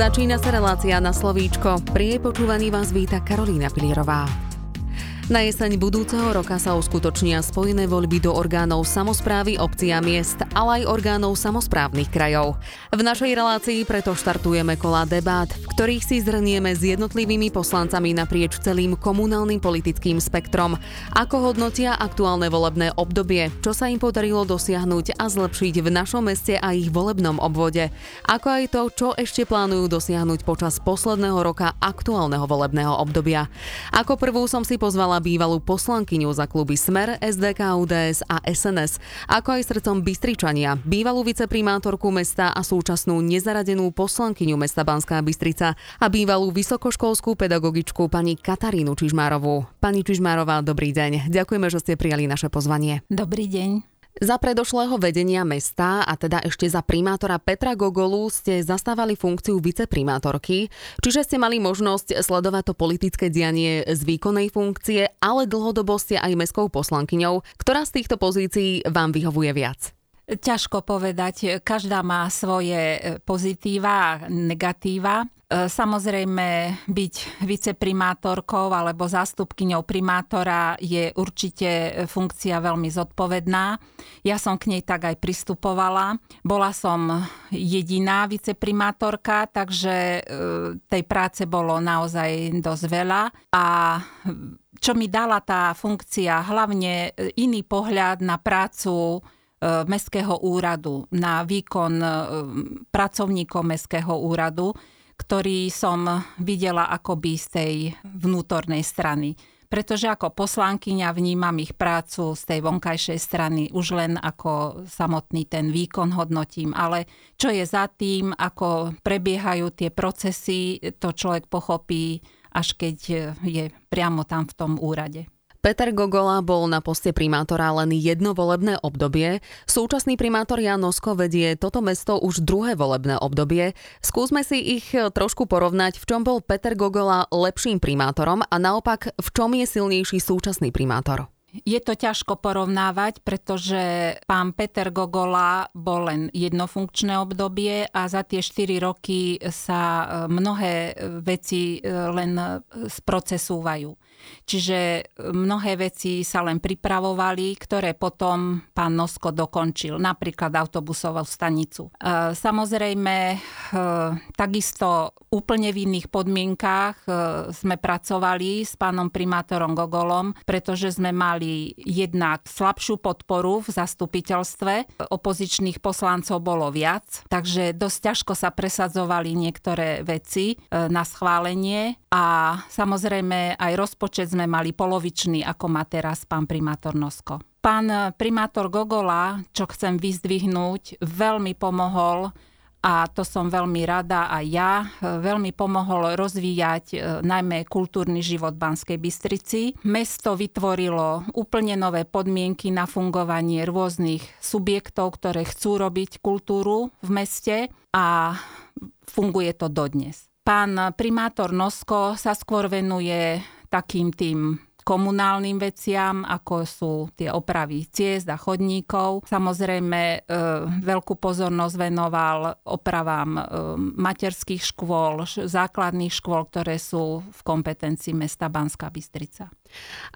Začína sa relácia na slovíčko. Pri jej počúvaní vás víta Karolína Pilierová. Na jeseň budúceho roka sa uskutočnia spojené voľby do orgánov samozprávy obcí a miest, ale aj orgánov samozprávnych krajov. V našej relácii preto štartujeme kola debát, v ktorých si zrnieme s jednotlivými poslancami naprieč celým komunálnym politickým spektrom, ako hodnotia aktuálne volebné obdobie, čo sa im podarilo dosiahnuť a zlepšiť v našom meste a ich volebnom obvode, ako aj to, čo ešte plánujú dosiahnuť počas posledného roka aktuálneho volebného obdobia. Ako prvú som si pozvala bývalú poslankyňu za kluby Smer, SDK, UDS a SNS, ako aj srdcom Bystričania, bývalú viceprimátorku mesta a súčasnú nezaradenú poslankyňu mesta Banská Bystrica a bývalú vysokoškolskú pedagogičku pani Katarínu Čižmárovú. Pani Čižmárová, dobrý deň. Ďakujeme, že ste prijali naše pozvanie. Dobrý deň. Za predošlého vedenia mesta a teda ešte za primátora Petra Gogolu ste zastávali funkciu viceprimátorky, čiže ste mali možnosť sledovať to politické dianie z výkonnej funkcie, ale dlhodobo ste aj mestskou poslankyňou. Ktorá z týchto pozícií vám vyhovuje viac? Ťažko povedať, každá má svoje pozitíva a negatíva. E, samozrejme, byť viceprimátorkou alebo zástupkyňou primátora je určite funkcia veľmi zodpovedná. Ja som k nej tak aj pristupovala. Bola som jediná viceprimátorka, takže e, tej práce bolo naozaj dosť veľa. A čo mi dala tá funkcia, hlavne iný pohľad na prácu e, Mestského úradu, na výkon pracovníkov Mestského úradu, ktorý som videla akoby z tej vnútornej strany. Pretože ako poslankyňa vnímam ich prácu z tej vonkajšej strany už len ako samotný ten výkon hodnotím, ale čo je za tým, ako prebiehajú tie procesy, to človek pochopí, až keď je priamo tam v tom úrade. Peter Gogola bol na poste primátora len jedno volebné obdobie. Súčasný primátor Jan Nosko vedie toto mesto už druhé volebné obdobie. Skúsme si ich trošku porovnať, v čom bol Peter Gogola lepším primátorom a naopak v čom je silnejší súčasný primátor. Je to ťažko porovnávať, pretože pán Peter Gogola bol len jednofunkčné obdobie a za tie 4 roky sa e, mnohé veci e, len sprocesúvajú. Čiže e, mnohé veci sa len pripravovali, ktoré potom pán Nosko dokončil, napríklad autobusovú stanicu. E, samozrejme, e, takisto úplne v iných podmienkách sme pracovali s pánom primátorom Gogolom, pretože sme mali jednak slabšiu podporu v zastupiteľstve, opozičných poslancov bolo viac, takže dosť ťažko sa presadzovali niektoré veci na schválenie a samozrejme aj rozpočet sme mali polovičný, ako má teraz pán primátor Nosko. Pán primátor Gogola, čo chcem vyzdvihnúť, veľmi pomohol a to som veľmi rada aj ja, veľmi pomohol rozvíjať e, najmä kultúrny život Banskej Bystrici. Mesto vytvorilo úplne nové podmienky na fungovanie rôznych subjektov, ktoré chcú robiť kultúru v meste a funguje to dodnes. Pán primátor Nosko sa skôr venuje takým tým komunálnym veciam, ako sú tie opravy ciest a chodníkov. Samozrejme, e, veľkú pozornosť venoval opravám e, materských škôl, základných škôl, ktoré sú v kompetencii mesta Banská Bystrica.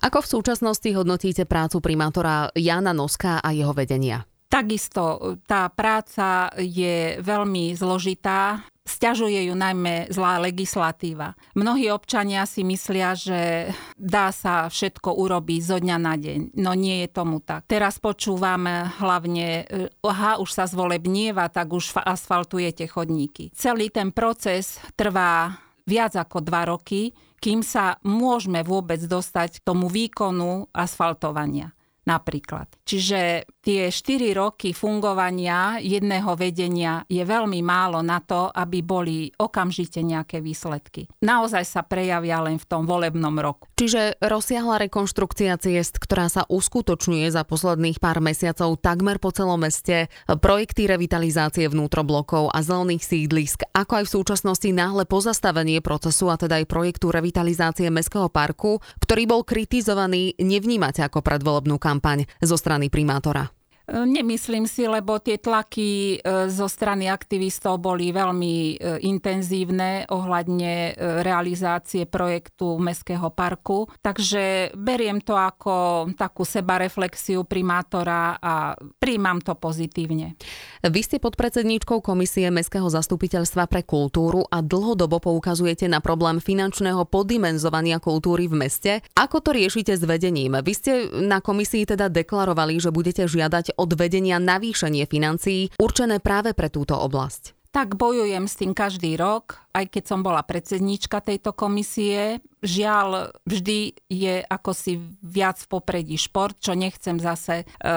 Ako v súčasnosti hodnotíte prácu primátora Jana Noska a jeho vedenia? Takisto tá práca je veľmi zložitá. Sťažuje ju najmä zlá legislatíva. Mnohí občania si myslia, že dá sa všetko urobiť zo dňa na deň. No nie je tomu tak. Teraz počúvam hlavne, aha, už sa zvoleb nieva, tak už asfaltujete chodníky. Celý ten proces trvá viac ako dva roky, kým sa môžeme vôbec dostať k tomu výkonu asfaltovania napríklad. Čiže tie 4 roky fungovania jedného vedenia je veľmi málo na to, aby boli okamžite nejaké výsledky. Naozaj sa prejavia len v tom volebnom roku. Čiže rozsiahla rekonštrukcia ciest, ktorá sa uskutočňuje za posledných pár mesiacov takmer po celom meste, projekty revitalizácie vnútroblokov a zelených sídlisk, ako aj v súčasnosti náhle pozastavenie procesu a teda aj projektu revitalizácie Mestského parku, ktorý bol kritizovaný, nevnímate ako predvolebnú kampaň zo strany primátora? Nemyslím si, lebo tie tlaky e, zo strany aktivistov boli veľmi e, intenzívne ohľadne e, realizácie projektu Mestského parku. Takže beriem to ako takú sebareflexiu primátora a príjmam to pozitívne. Vy ste podpredsedníčkou Komisie Mestského zastupiteľstva pre kultúru a dlhodobo poukazujete na problém finančného poddimenzovania kultúry v meste. Ako to riešite s vedením? Vy ste na komisii teda deklarovali, že budete žiadať od vedenia navýšenie financií určené práve pre túto oblasť? Tak bojujem s tým každý rok, aj keď som bola predsedníčka tejto komisie. Žiaľ, vždy je ako si viac v popredí šport, čo nechcem zase e,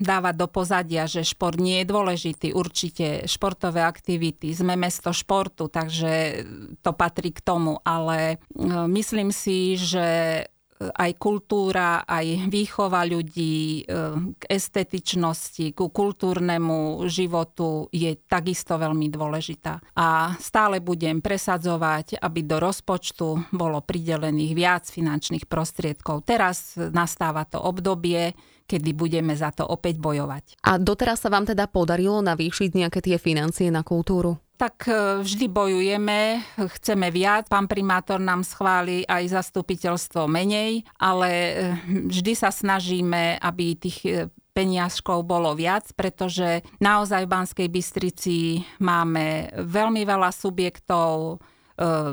dávať do pozadia, že šport nie je dôležitý. Určite športové aktivity, sme mesto športu, takže to patrí k tomu, ale e, myslím si, že aj kultúra, aj výchova ľudí eh, k estetičnosti, ku kultúrnemu životu je takisto veľmi dôležitá. A stále budem presadzovať, aby do rozpočtu bolo pridelených viac finančných prostriedkov. Teraz nastáva to obdobie, kedy budeme za to opäť bojovať. A doteraz sa vám teda podarilo navýšiť nejaké tie financie na kultúru? Tak e, vždy bojujeme, chceme viac. Pán primátor nám schváli aj zastupiteľstvo menej, ale e, vždy sa snažíme, aby tých e, peniažkov bolo viac, pretože naozaj v Banskej Bystrici máme veľmi veľa subjektov,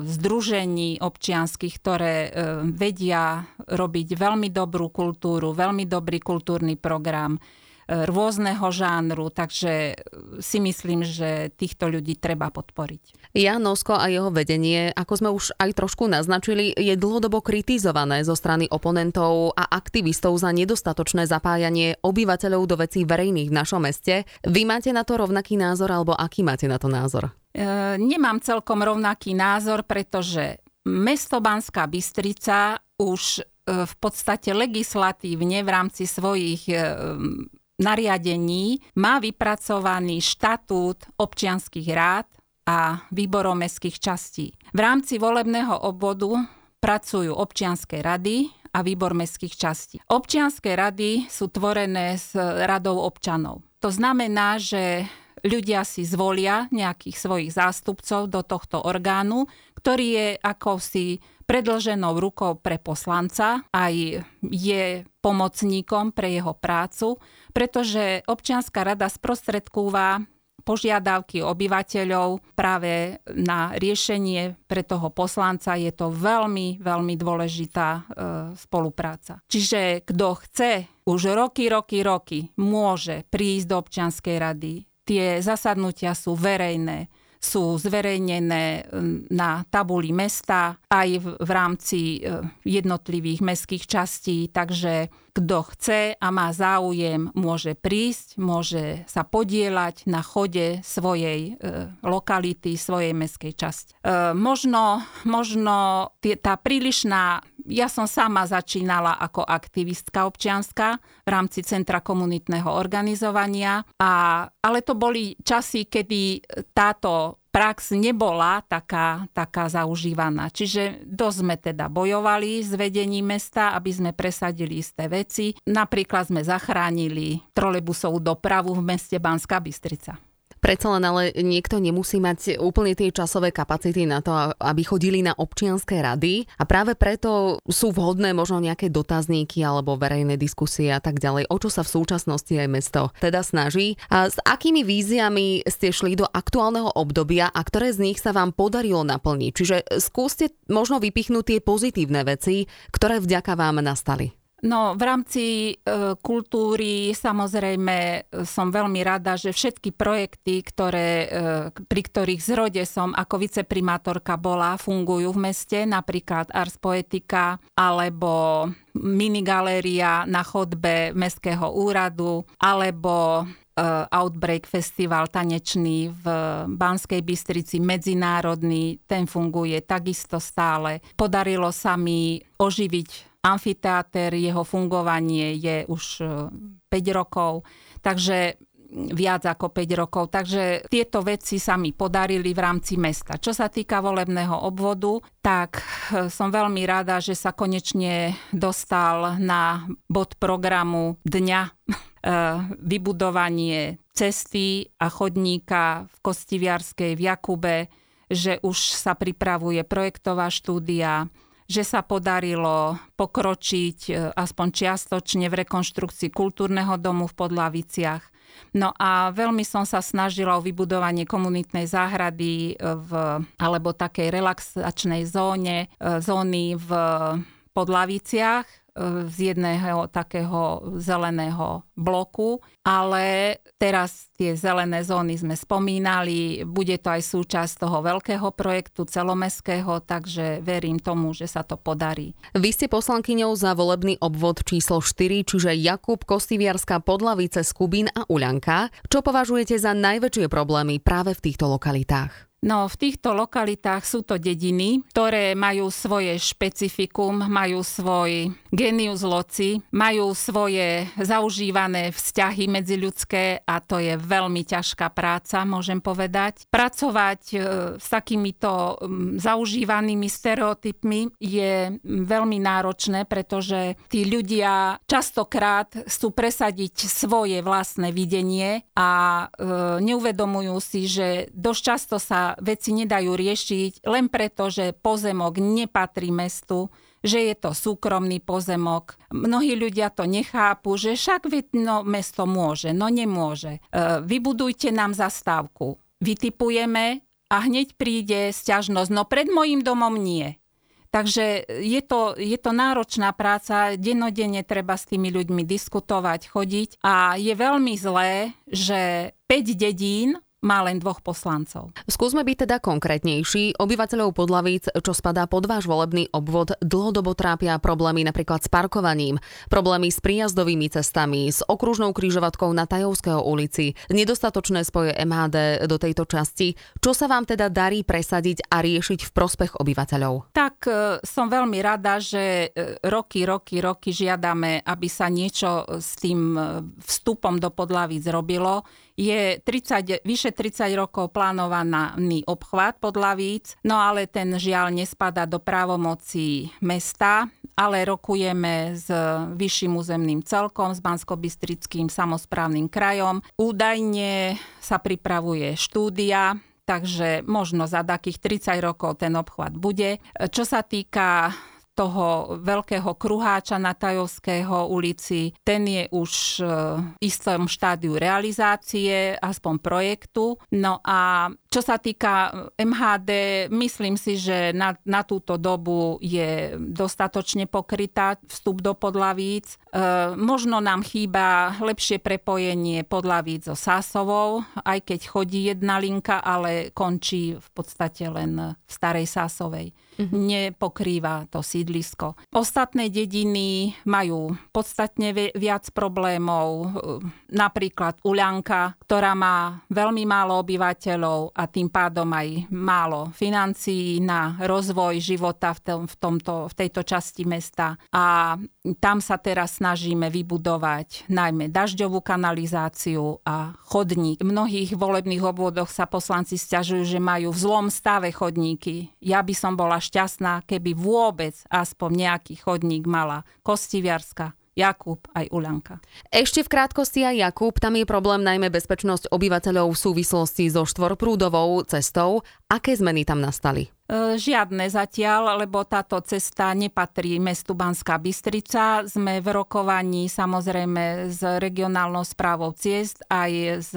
združení občianských, ktoré vedia robiť veľmi dobrú kultúru, veľmi dobrý kultúrny program rôzneho žánru, takže si myslím, že týchto ľudí treba podporiť. Jan Nosko a jeho vedenie, ako sme už aj trošku naznačili, je dlhodobo kritizované zo strany oponentov a aktivistov za nedostatočné zapájanie obyvateľov do vecí verejných v našom meste. Vy máte na to rovnaký názor, alebo aký máte na to názor? E, nemám celkom rovnaký názor, pretože mesto Banská Bystrica už e, v podstate legislatívne v rámci svojich e, nariadení má vypracovaný štatút občianských rád a výborov mestských častí. V rámci volebného obvodu pracujú občianské rady a výbor mestských častí. Občianské rady sú tvorené s radou občanov. To znamená, že ľudia si zvolia nejakých svojich zástupcov do tohto orgánu, ktorý je ako si predlženou rukou pre poslanca, aj je pomocníkom pre jeho prácu, pretože občianská rada sprostredkúva požiadavky obyvateľov práve na riešenie pre toho poslanca je to veľmi, veľmi dôležitá e, spolupráca. Čiže kto chce už roky, roky, roky môže prísť do občianskej rady. Tie zasadnutia sú verejné sú zverejnené na tabuli mesta aj v, rámci e, jednotlivých mestských častí, takže kto chce a má záujem, môže prísť, môže sa podielať na chode svojej e, lokality, svojej mestskej časti. Možno možno tá prílišná ja som sama začínala ako aktivistka občianská v rámci Centra komunitného organizovania, a, ale to boli časy, kedy táto prax nebola taká, taká zaužívaná. Čiže dosť sme teda bojovali s vedením mesta, aby sme presadili isté veci. Napríklad sme zachránili trolebusovú dopravu v meste Banská Bystrica. Predsa len ale niekto nemusí mať úplne tie časové kapacity na to, aby chodili na občianské rady a práve preto sú vhodné možno nejaké dotazníky alebo verejné diskusie a tak ďalej, o čo sa v súčasnosti aj mesto teda snaží. A s akými víziami ste šli do aktuálneho obdobia a ktoré z nich sa vám podarilo naplniť? Čiže skúste možno vypichnúť tie pozitívne veci, ktoré vďaka vám nastali. No, v rámci e, kultúry samozrejme e, som veľmi rada, že všetky projekty, ktoré, e, pri ktorých zrode som ako viceprimátorka bola, fungujú v meste, napríklad Ars Poetica alebo minigaléria na chodbe Mestského úradu alebo Outbreak Festival tanečný v Banskej Bystrici, medzinárodný, ten funguje takisto stále. Podarilo sa mi oživiť amfiteáter, jeho fungovanie je už 5 e, rokov. Takže viac ako 5 rokov. Takže tieto veci sa mi podarili v rámci mesta. Čo sa týka volebného obvodu, tak e, som veľmi rada, že sa konečne dostal na bod programu dňa e, vybudovanie cesty a chodníka v Kostiviarskej v Jakube, že už sa pripravuje projektová štúdia, že sa podarilo pokročiť e, aspoň čiastočne v rekonštrukcii kultúrneho domu v Podlaviciach. No a veľmi som sa snažila o vybudovanie komunitnej záhrady e, v, alebo takej relaxačnej zóne, e, zóny v Podlaviciach, z jedného takého zeleného bloku, ale teraz tie zelené zóny sme spomínali, bude to aj súčasť toho veľkého projektu celomestského, takže verím tomu, že sa to podarí. Vy ste poslankyňou za volebný obvod číslo 4, čiže Jakub Kostiviarská Podlavice, Skubín a Uľanka. Čo považujete za najväčšie problémy práve v týchto lokalitách? No, v týchto lokalitách sú to dediny, ktoré majú svoje špecifikum, majú svoj genius loci, majú svoje zaužívané vzťahy medziľudské a to je veľmi ťažká práca, môžem povedať. Pracovať e, s takýmito zaužívanými stereotypmi je veľmi náročné, pretože tí ľudia častokrát chcú presadiť svoje vlastné videnie a e, neuvedomujú si, že dosť často sa veci nedajú riešiť len preto, že pozemok nepatrí mestu, že je to súkromný pozemok. Mnohí ľudia to nechápu, že však no, mesto môže, no nemôže. E, vybudujte nám zastávku. Vytipujeme a hneď príde sťažnosť, no pred mojim domom nie. Takže je to, je to náročná práca, dennodenne treba s tými ľuďmi diskutovať, chodiť a je veľmi zlé, že 5 dedín má len dvoch poslancov. Skúsme byť teda konkrétnejší. Obyvateľov Podlavíc, čo spadá pod váš volebný obvod, dlhodobo trápia problémy napríklad s parkovaním, problémy s príjazdovými cestami, s okružnou krížovatkou na Tajovského ulici, nedostatočné spoje MHD do tejto časti. Čo sa vám teda darí presadiť a riešiť v prospech obyvateľov? Tak e, som veľmi rada, že e, roky, roky, roky žiadame, aby sa niečo s tým e, vstupom do Podlavíc robilo je 30, vyše 30 rokov plánovaný obchvat Lavíc, no ale ten žiaľ nespada do právomocí mesta, ale rokujeme s vyšším územným celkom, s Banskobystrickým samozprávnym krajom. Údajne sa pripravuje štúdia, takže možno za takých 30 rokov ten obchvat bude. Čo sa týka toho veľkého kruháča na Tajovského ulici, ten je už e, v istom štádiu realizácie, aspoň projektu. No a čo sa týka MHD, myslím si, že na, na túto dobu je dostatočne pokrytá vstup do Podlavíc. E, možno nám chýba lepšie prepojenie Podlavíc so Sásovou, aj keď chodí jedna linka, ale končí v podstate len v Starej Sásovej mm-hmm. nepokrýva to sídlisko. Ostatné dediny majú podstatne viac problémov, napríklad Uľanka, ktorá má veľmi málo obyvateľov a tým pádom aj málo financií na rozvoj života v, tom, v, tomto, v tejto časti mesta. A tam sa teraz snažíme vybudovať najmä dažďovú kanalizáciu a chodník. V mnohých volebných obvodoch sa poslanci stiažujú, že majú v zlom stave chodníky. Ja by som bola šťastná, keby vôbec aspoň nejaký chodník mala Kostiviarska, Jakub aj Uľanka. Ešte v krátkosti aj Jakub, tam je problém najmä bezpečnosť obyvateľov v súvislosti so štvorprúdovou cestou. Aké zmeny tam nastali? E, žiadne zatiaľ, lebo táto cesta nepatrí mestu Banská Bystrica. Sme v rokovaní samozrejme s regionálnou správou ciest aj s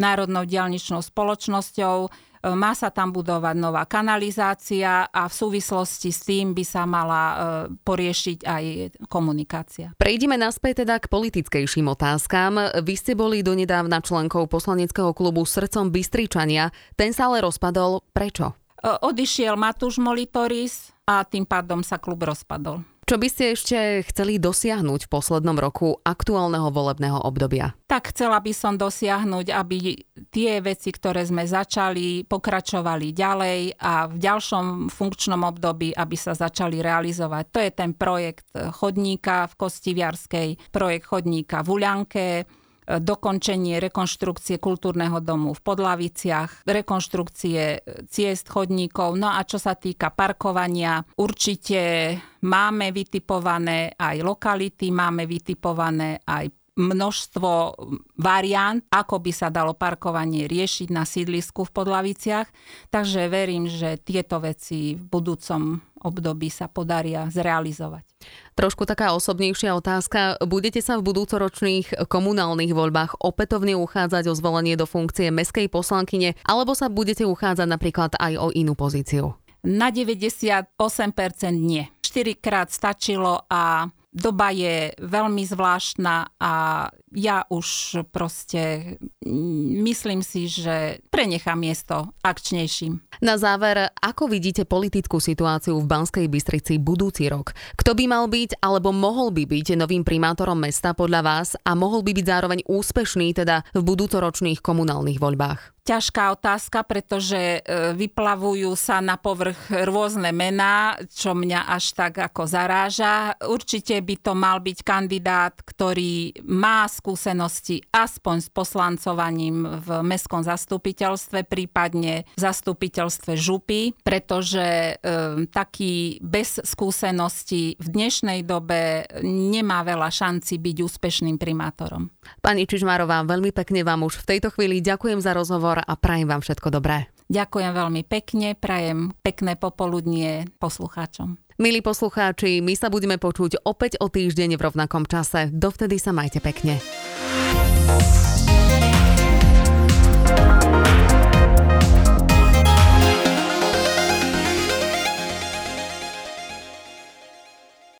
Národnou dialničnou spoločnosťou má sa tam budovať nová kanalizácia a v súvislosti s tým by sa mala e, poriešiť aj komunikácia. Prejdime naspäť teda k politickejším otázkam. Vy ste boli donedávna členkou poslaneckého klubu Srdcom Bystričania. Ten sa ale rozpadol. Prečo? E, odišiel Matúš Molitoris a tým pádom sa klub rozpadol. Čo by ste ešte chceli dosiahnuť v poslednom roku aktuálneho volebného obdobia? Tak chcela by som dosiahnuť, aby tie veci, ktoré sme začali, pokračovali ďalej a v ďalšom funkčnom období, aby sa začali realizovať. To je ten projekt chodníka v Kostiviarskej, projekt chodníka v Uľanke, dokončenie rekonštrukcie kultúrneho domu v Podlaviciach, rekonštrukcie ciest, chodníkov. No a čo sa týka parkovania, určite máme vytipované aj lokality, máme vytipované aj množstvo variant, ako by sa dalo parkovanie riešiť na sídlisku v Podlaviciach. Takže verím, že tieto veci v budúcom období sa podaria zrealizovať. Trošku taká osobnejšia otázka. Budete sa v budúcoročných komunálnych voľbách opätovne uchádzať o zvolenie do funkcie meskej poslankyne, alebo sa budete uchádzať napríklad aj o inú pozíciu? Na 98% nie. 4 krát stačilo a doba je veľmi zvláštna a ja už proste myslím si, že prenechám miesto akčnejším. Na záver, ako vidíte politickú situáciu v Banskej Bystrici budúci rok? Kto by mal byť alebo mohol by byť novým primátorom mesta podľa vás a mohol by byť zároveň úspešný teda v budúcoročných komunálnych voľbách? ťažká otázka, pretože e, vyplavujú sa na povrch rôzne mená, čo mňa až tak ako zaráža. Určite by to mal byť kandidát, ktorý má skúsenosti aspoň s poslancovaním v mestskom zastupiteľstve, prípadne v zastupiteľstve župy, pretože e, taký bez skúseností v dnešnej dobe nemá veľa šanci byť úspešným primátorom. Pani Čižmárová, veľmi pekne vám už v tejto chvíli ďakujem za rozhovor rozhovor a prajem vám všetko dobré. Ďakujem veľmi pekne, prajem pekné popoludnie poslucháčom. Milí poslucháči, my sa budeme počuť opäť o týždeň v rovnakom čase. Dovtedy sa majte pekne.